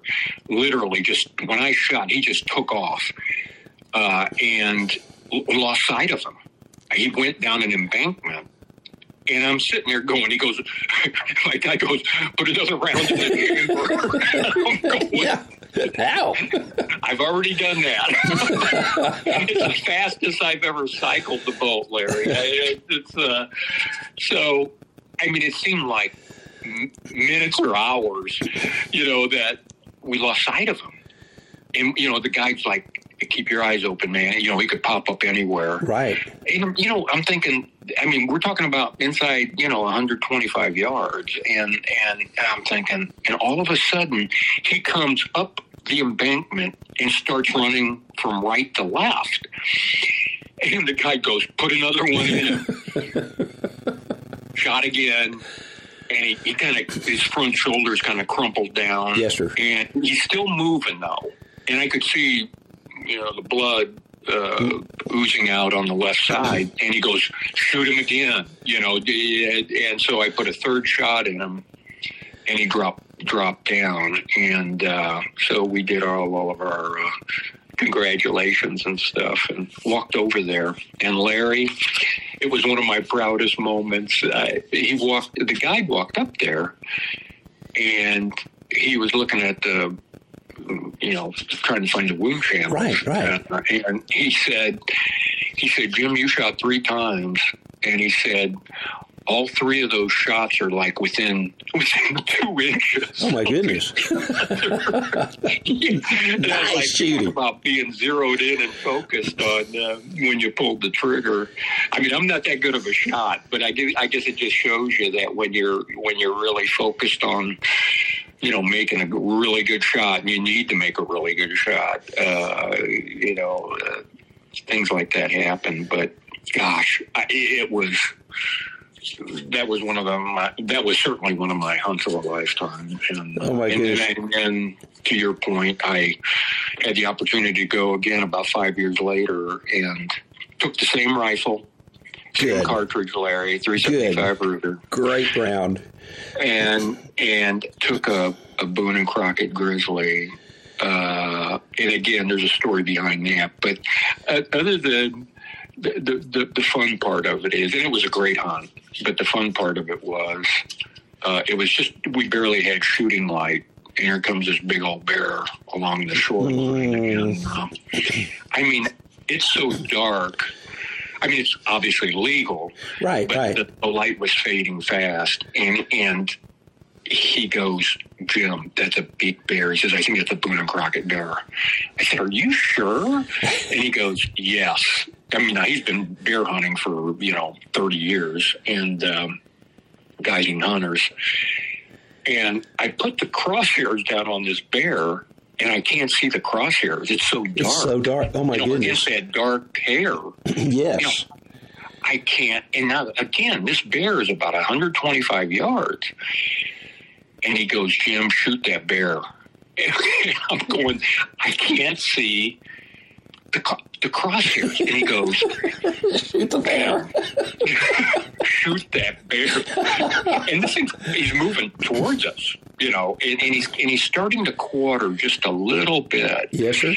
literally, just when I shot, he just took off uh, and lost sight of him he went down an embankment. And I'm sitting there going, he goes, my guy goes, put another round in the yeah. How? I've already done that. it's the fastest I've ever cycled the boat, Larry. It's uh, so. I mean, it seemed like minutes or hours, you know, that we lost sight of him. And you know, the guy's like, keep your eyes open, man. You know, he could pop up anywhere. Right. And, you know, I'm thinking I mean, we're talking about inside, you know, 125 yards, and and I'm thinking, and all of a sudden he comes up the embankment and starts running from right to left, and the guy goes, "Put another one in." Shot again, and he, he kind of his front shoulders kind of crumpled down. Yes, sir. And he's still moving though, and I could see, you know, the blood uh, oozing out on the left side, and he goes, "Shoot him again," you know. And so I put a third shot in him, and he dropped dropped down, and uh, so we did all, all of our uh, congratulations and stuff, and walked over there, and Larry. It was one of my proudest moments. Uh, he walked. The guide walked up there, and he was looking at the you know, trying to find the wound channel. Right, right. Uh, and he said, he said, Jim, you shot three times, and he said, all three of those shots are like within within two inches. Oh my goodness! nice like, shooting. About being zeroed in and focused on uh, when you pulled the trigger. I mean, I'm not that good of a shot, but I do. I guess it just shows you that when you're when you're really focused on you know, making a really good shot, and you need to make a really good shot. Uh, you know, uh, things like that happen. But gosh, I, it was that was one of them. That was certainly one of my hunts of a lifetime. And, oh my and! And, and to your point, I had the opportunity to go again about five years later and took the same rifle. Good. cartridge, Larry, 375 Ruger. Great round. And and took a, a Boone and Crockett Grizzly. Uh, and again, there's a story behind that. But uh, other than the, the, the, the fun part of it is, and it was a great hunt, but the fun part of it was, uh, it was just, we barely had shooting light. And here comes this big old bear along the shoreline. Mm. And, um, I mean, it's so dark. I mean, it's obviously legal, Right, but right. the, the light was fading fast, and and he goes, Jim, that's a big bear. He says, I think it's a Boone and Crockett bear. I said, Are you sure? And he goes, Yes. I mean, now he's been bear hunting for you know thirty years and um, guiding hunters, and I put the crosshairs down on this bear. And I can't see the crosshairs. It's so dark. It's so dark. Oh my you know, goodness! Against that dark hair. yes. I can't. And now, again, this bear is about 125 yards. And he goes, Jim, shoot that bear. I'm going, I can't see the, the crosshairs. And he goes, Shoot the bear. shoot that bear. And this thing, he's moving towards us, you know, and, and he's and he's starting to quarter just a little bit. Yes, sir.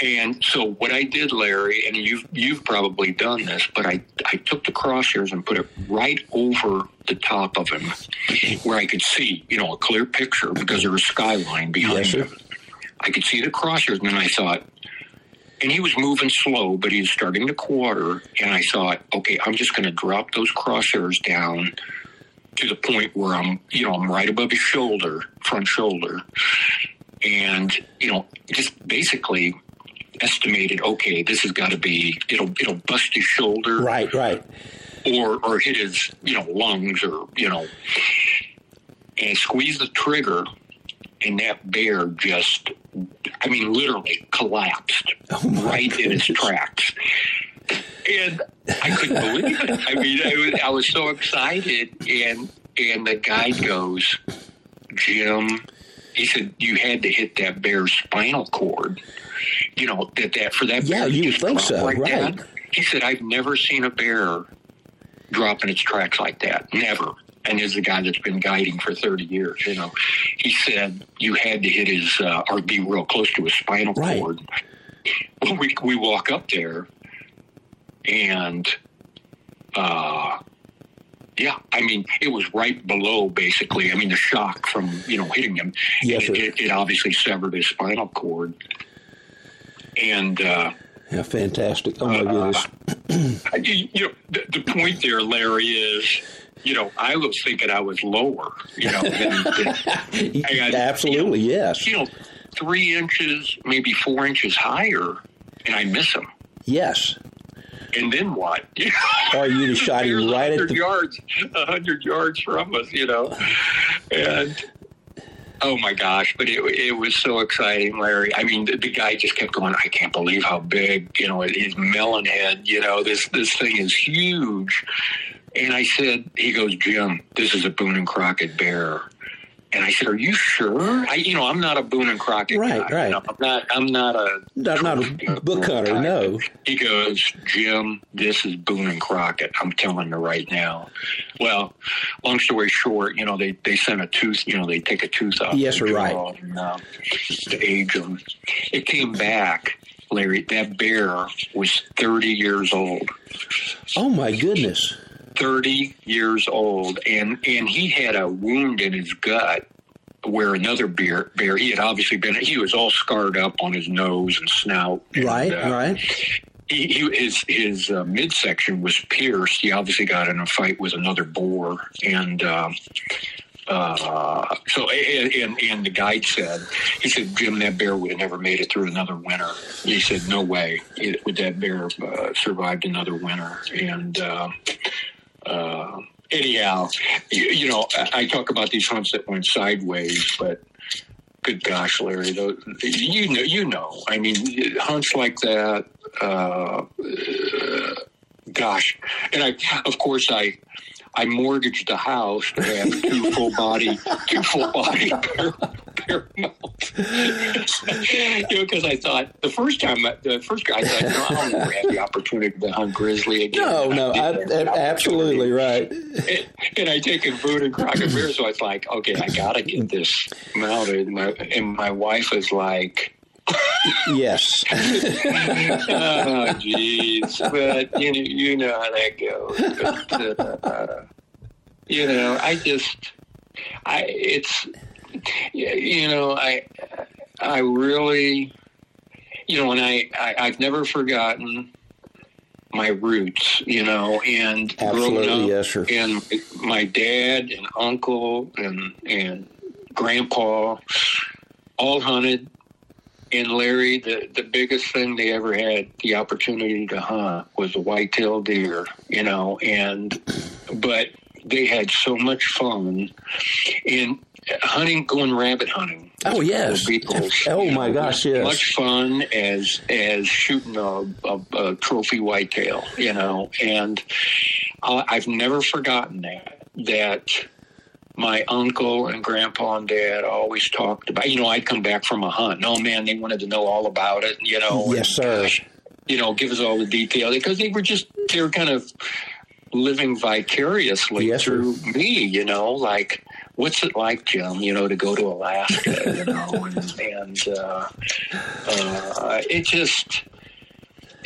And so what I did, Larry, and you've you've probably done this, but I I took the crosshairs and put it right over the top of him, where I could see, you know, a clear picture because there was skyline behind Yes, sir. him. I could see the crosshairs, and then I thought, and he was moving slow, but he was starting to quarter, and I thought, okay, I'm just going to drop those crosshairs down to the point where I'm, you know, I'm right above his shoulder, front shoulder, and you know, just basically estimated, okay, this has got to be, it'll it'll bust his shoulder, Right, right. or or hit his, you know, lungs, or you know, and squeeze the trigger, and that bear just, I mean, literally collapsed oh right in its tracks. And I couldn't believe it. I mean, I was, I was so excited, and and the guy goes, Jim, he said you had to hit that bear's spinal cord. You know that that for that Yeah, bear you think so, like right. that. He said I've never seen a bear drop in its tracks like that. Never. And is a guy that's been guiding for 30 years, you know, he said you had to hit his, uh, or be real close to his spinal Right. cord. Well, we, we walk up there and, uh, yeah, I mean, it was right below basically. I mean, the shock from, you know, hitting him. Yes, it, it, it obviously severed his spinal cord. And, uh, Yeah, fantastic. Oh my goodness. I- you you know, the, the point there, Larry, is, you know, I was thinking I was lower, you know, than, than, Absolutely, yes. you know, three inches, maybe four inches higher, and I miss him. Yes. and then what? or you'd have shot him right at the yards, hundred yards from us, you know, and. Oh my gosh! But it, it was so exciting, Larry. I mean, the, the guy just kept going. I can't believe how big, you know, his melon head. You know, this this thing is huge. And I said, he goes, Jim, this is a Boone and Crockett bear. And I said, "Are you sure?" I, you know, I'm not a Boone and Crockett right, guy. Right, you know, I'm not. I'm not a not, not a book hunter. No. He goes, Jim, this is Boone and Crockett. I'm telling you right now. Well, long story short, you know, they they sent a tooth. You know, they take a tooth out. Yes, right. And, uh, to age them. It came back. Larry, that bear was 30 years old. Oh my goodness. 30 years old and and he had a wound in his gut where another bear bear he had obviously been he was all scarred up on his nose and snout and, right uh, right. he, he, his his uh, midsection was pierced. He obviously got in a fight with another boar and uh, uh, so and, and, and the guide said he said Jim that bear would have never made it through another winter. He said no way. It, would that bear uh, survived another winter? And uh, uh, anyhow, you, you know, I, talk about these hunts that went sideways, but good gosh, Larry, those, you know, you know, I mean, hunts like that. Uh, gosh, and I, of course, I. I mortgaged the house to have two full body, two full body paramount. you know, because I thought the first time, the first guy, I thought, no, I'll never have the opportunity to hunt grizzly again. No, no, I, absolutely right. And, and I take a Boone and Crockett beer, so it's like, okay, I got to get this mounted. And my, and my wife is like, yes. oh, jeez. But you know, you know how that goes. But, uh, you know, I just, I it's, you know, I, I really, you know, and I, I I've never forgotten my roots, you know, and Absolutely, growing up, yes, sir. and my dad and uncle and and grandpa all hunted and Larry, the, the biggest thing they ever had the opportunity to hunt was a white-tailed deer, you know, and but they had so much fun in hunting, going rabbit hunting. Oh yes. oh my gosh, yes. Much fun as as shooting a, a, a trophy whitetail, you know, and I, I've never forgotten that that my uncle and grandpa and dad always talked about. You know, I'd come back from a hunt. No, man, they wanted to know all about it. You know, yes, sir. You know, give us all the detail because they were just they were kind of living vicariously yes, through sir. me. You know, like what's it like, Jim? You know, to go to Alaska. You know, and, and uh, uh, it just.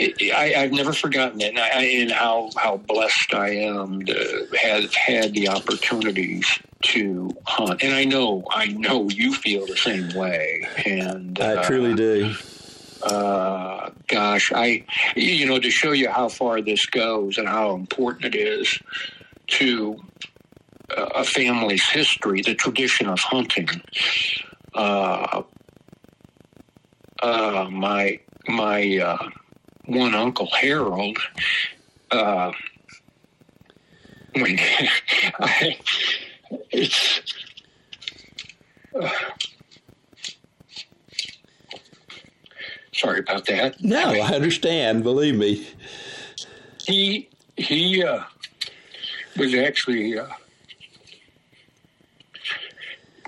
It, I, have never forgotten it, and, I, and how, how blessed I am to have had the opportunities to hunt. And I know, I know you feel the same way. And I truly uh, do. Uh, gosh, I, you know, to show you how far this goes and how important it is to a family's history, the tradition of hunting. Uh, uh, my my uh, one uncle Harold, uh, when I, it's. Uh, sorry about that. No, I understand. Believe me. He he uh, was actually uh,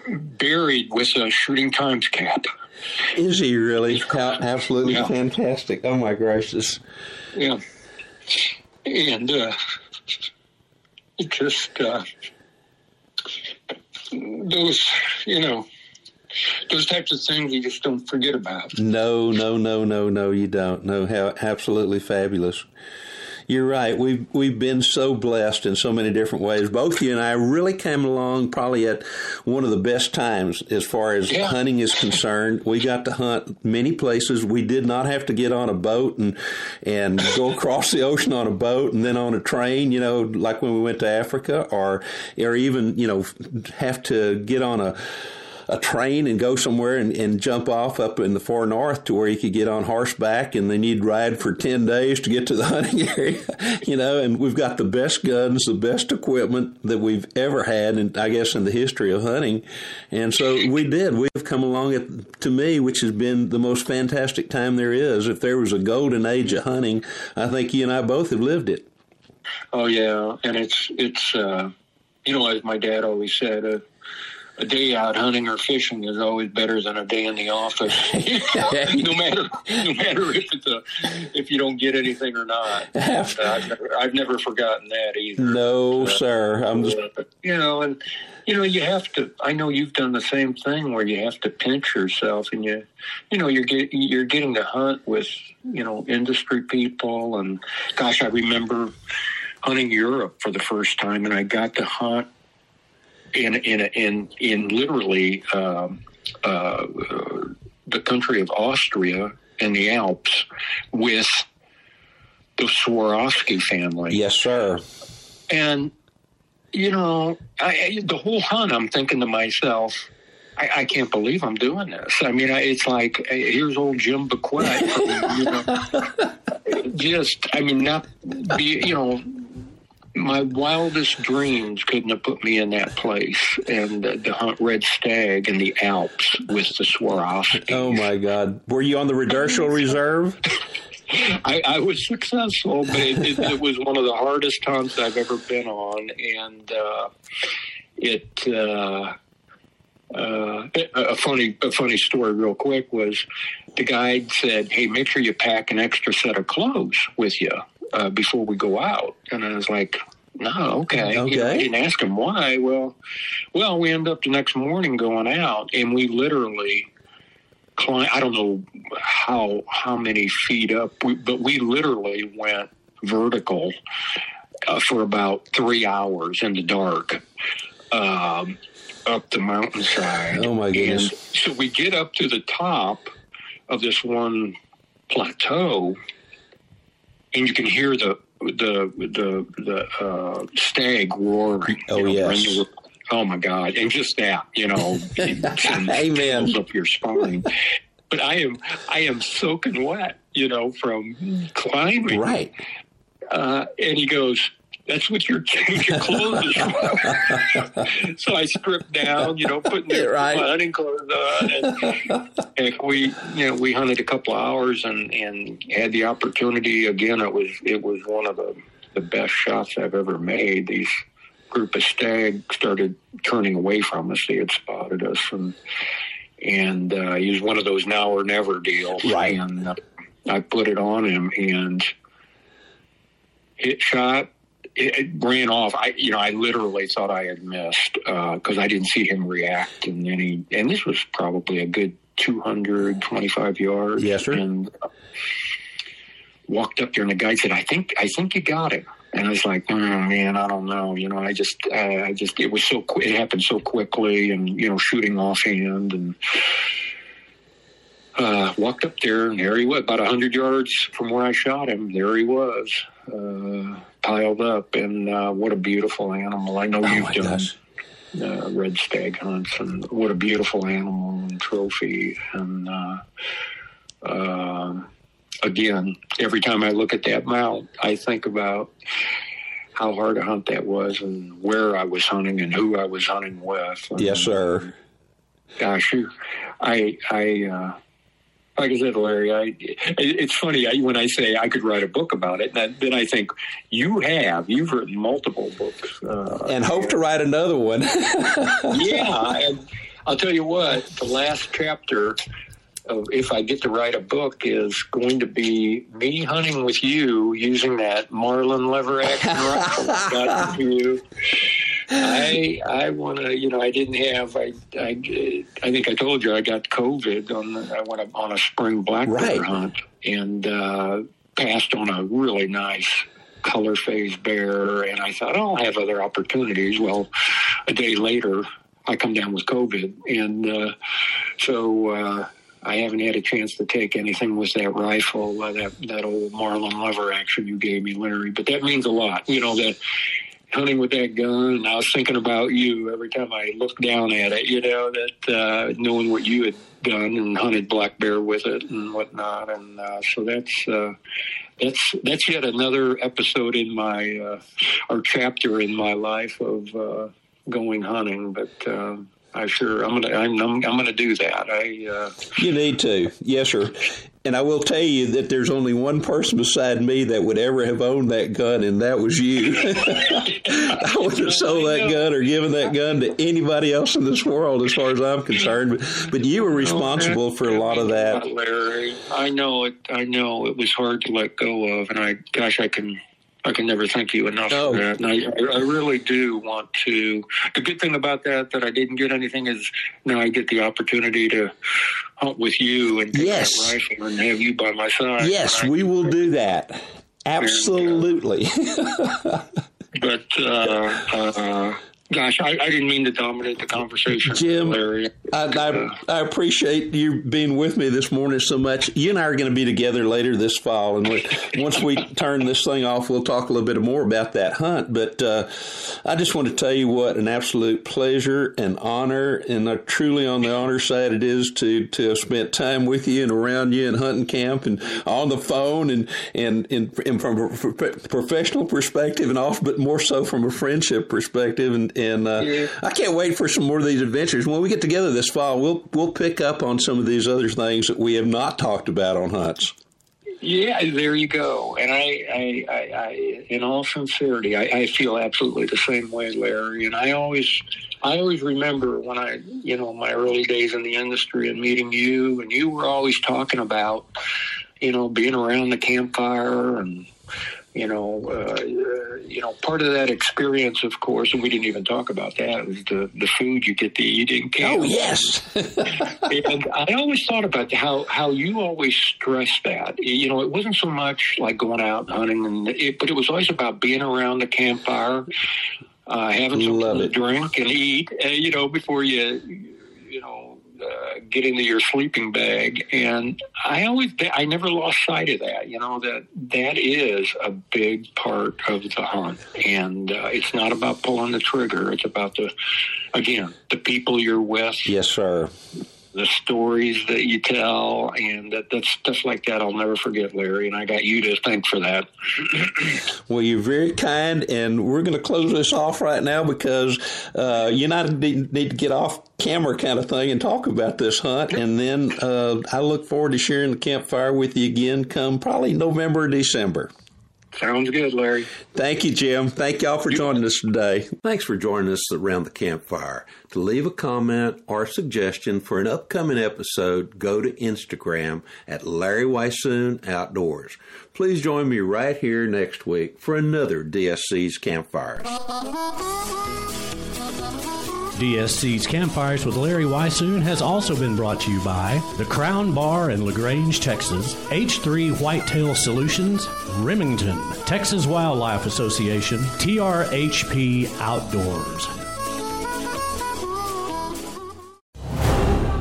buried with a shooting times cap. Is he really? How, absolutely Yeah. fantastic. Oh my gracious. Yeah, and uh, it just uh, those you know those types of things you just don't forget about. No, no, no, no, no, you don't. No, how absolutely fabulous. You're right. We've we've been so blessed in so many different ways. Both you and I really came along probably at one of the best times as far as Yeah. hunting is concerned. We got to hunt many places. We did not have to get on a boat and and go across the ocean on a boat and then on a train. You know, like when we went to Africa, or or even you know have to get on a a train and go somewhere and, and jump off up in the far north to where you could get on horseback and then you'd ride for 10 days to get to the hunting area, you know, and we've got the best guns, the best equipment that we've ever had, and I guess in the history of hunting. And so we did. We've come along at, to me, which has been the most fantastic time there is. If there was a golden age of hunting, I think you and I both have lived it. Oh yeah, and it's it's uh, you know as my dad always said, uh, a day out hunting or fishing is always better than a day in the office. no matter no matter if it's a if you don't get anything or not. I've never, I've never forgotten that either. No, uh, sir. I'm just you know, and you know you have to. I know you've done the same thing where you have to pinch yourself, and you you know you're get, you're getting to hunt with you know industry people, and gosh, I remember hunting Europe for the first time, and I got to hunt in in in in literally um, uh, the country of Austria and the Alps with the Swarovski family. Yes, sir. And you know, I, the whole hunt, I'm thinking to myself, I, I, can't believe I'm doing this. I mean, it's like here's old Jim Bequette. From, you know, just, I mean, not be, you know, my wildest dreams couldn't have put me in that place and uh, to hunt red stag in the Alps with the Swarovski. Oh my God! Were you on the Redursal Reserve? I, I, was successful, but it, it, it, was one of the hardest hunts I've ever been on, and uh, it. Uh, uh, a funny, a funny story, real quick, was the guide said, "Hey, make sure you pack an extra set of clothes with you." Uh, before we go out. And I was like, no, okay. Okay. You know, I didn't ask him why. Well, well, we end up the next morning going out, and we literally climb. I don't know how how many feet up, we, but we literally went vertical uh, for about three hours in the dark. Um, up the mountainside. Oh my goodness! And so we get up to the top of this one plateau, and you can hear the the the the uh, stag roaring. Oh you know, yes. oh my God! And just that, you know, Amen. up your spine. But I am I am soaking wet, you know, from climbing. Right. Uh, and he goes, that's what your change of clothes is for. so I stripped down, you know, putting the right. hunting clothes on, and, and we, you know, we hunted a couple of hours and and had the opportunity. Again, it was it was one of the the best shots I've ever made. These group of stag started turning away from us. They had spotted us, and and uh, he was one of those now or never deals. Right. And uh, I put it on him and hit shot it, it, ran off. I, you know, I literally thought I had missed because uh, I didn't see him react, and then he, and this was probably a good 225 yards. Yes, sir. And uh, walked up there, and the guy said, "I think, I think you got him." And I was like, oh, man, I don't know. You know, I just, uh, I just, it was so, it happened so quickly, and you know, shooting offhand, and uh, walked up there, and there he was, about hundred yards from where I shot him. There he was. Uh, piled up. And uh, what a beautiful animal! I know oh you've done uh, red stag hunts, and what a beautiful animal and trophy. And uh, uh, again, every time I look at that mount, I think about how hard a hunt that was, and where I was hunting, and who I was hunting with. And, yes, sir. Gosh, I I uh, like I said, Larry, I, it's funny I, when I say I could write a book about it. That, then I think you have. You've written multiple books, uh, and hope to write another one. yeah, and I'll tell you what. The last chapter of if I get to write a book is going to be me hunting with you using that Marlin lever action rifle. I I want to, you know, I didn't have. I I I think I told you I got COVID on. I went on a spring black right. hunt and uh, passed on a really nice color phase bear, and I thought oh, I'll have other opportunities. Well, a day later, I come down with COVID, and uh, so. Uh, I haven't had a chance to take anything with that rifle, uh, that that old Marlin lever action you gave me, Larry. But that means a lot, you know. That hunting with that gun, and I was thinking about you every time I looked down at it. You know that uh, knowing what you had done and hunted black bear with it and whatnot, and uh, so that's uh, that's that's yet another episode in my uh, or chapter in my life of uh, going hunting. But uh, I sure I'm gonna I'm I'm, I'm gonna do that. I uh, you need to, yes, sir. And I will tell you that there's only one person beside me that would ever have owned that gun, and that was you. I would have sold that gun or given that gun to anybody else in this world, as far as I'm concerned. But, but you were responsible for a lot of that. Larry, I know it. I know it was hard to let go of, and I, gosh, I can I can never thank you enough oh. for that. And I, I really do want to. The good thing about that that I didn't get anything is now I get the opportunity to hunt with you and yes. that rifle and have you by my side. Yes, we will do that. Absolutely. And, uh, but uh, uh, Gosh, I, I, didn't mean to dominate the conversation, Jim. I, I, I, appreciate you being with me this morning so much. You and I are going to be together later this fall, and we, once we turn this thing off, we'll talk a little bit more about that hunt. But uh, I just want to tell you what an absolute pleasure and honor, and uh, truly on the honor side, it is to to have spent time with you and around you in hunting camp and on the phone, and and, and, and from a professional perspective, and also, but more so from a friendship perspective, and and uh, yeah. I can't wait for some more of these adventures. When we get together this fall, we'll we'll pick up on some of these other things that we have not talked about on hunts. Yeah, there you go. And I, I, I, I in all sincerity, I, I feel absolutely the same way, Larry. And I always, I always remember when I, you know, my early days in the industry and meeting you, and you were always talking about, you know, being around the campfire and you know, uh, you know, part of that experience, of course, and we didn't even talk about that, is the, the food you get to eat in camp. Oh, yes. and I always thought about how, how you always stress that. You know, it wasn't so much like going out hunting, and it, but it was always about being around the campfire, uh, having something to drink and eat, uh, you know, before you, you know, uh, get into your sleeping bag. And I always, I never lost sight of that. You know that that is a big part of the hunt, and uh, it's not about pulling the trigger. It's about the, again, the people you're with. Yes, sir the stories that you tell, and that, stuff like that I'll never forget, Larry. And I got you to thank for that. well, you're very kind, and we're going to close this off right now because uh, you and I need, need, to get off camera kind of thing and talk about this hunt. And then uh, I look forward to sharing the campfire with you again come probably November or December. Sounds good, Larry. Thank you, Jim. Thank y'all for joining us today. Thanks for joining us around the campfire. To leave a comment or suggestion for an upcoming episode, go to Instagram at Larry Weishuhn Outdoors. Please join me right here next week for another DSC's Campfires. DSC's Campfires with Larry Weishuhn has also been brought to you by the Crown Bar in LaGrange, Texas, H3 Whitetail Solutions, Remington, Texas Wildlife Association, TRHP Outdoors.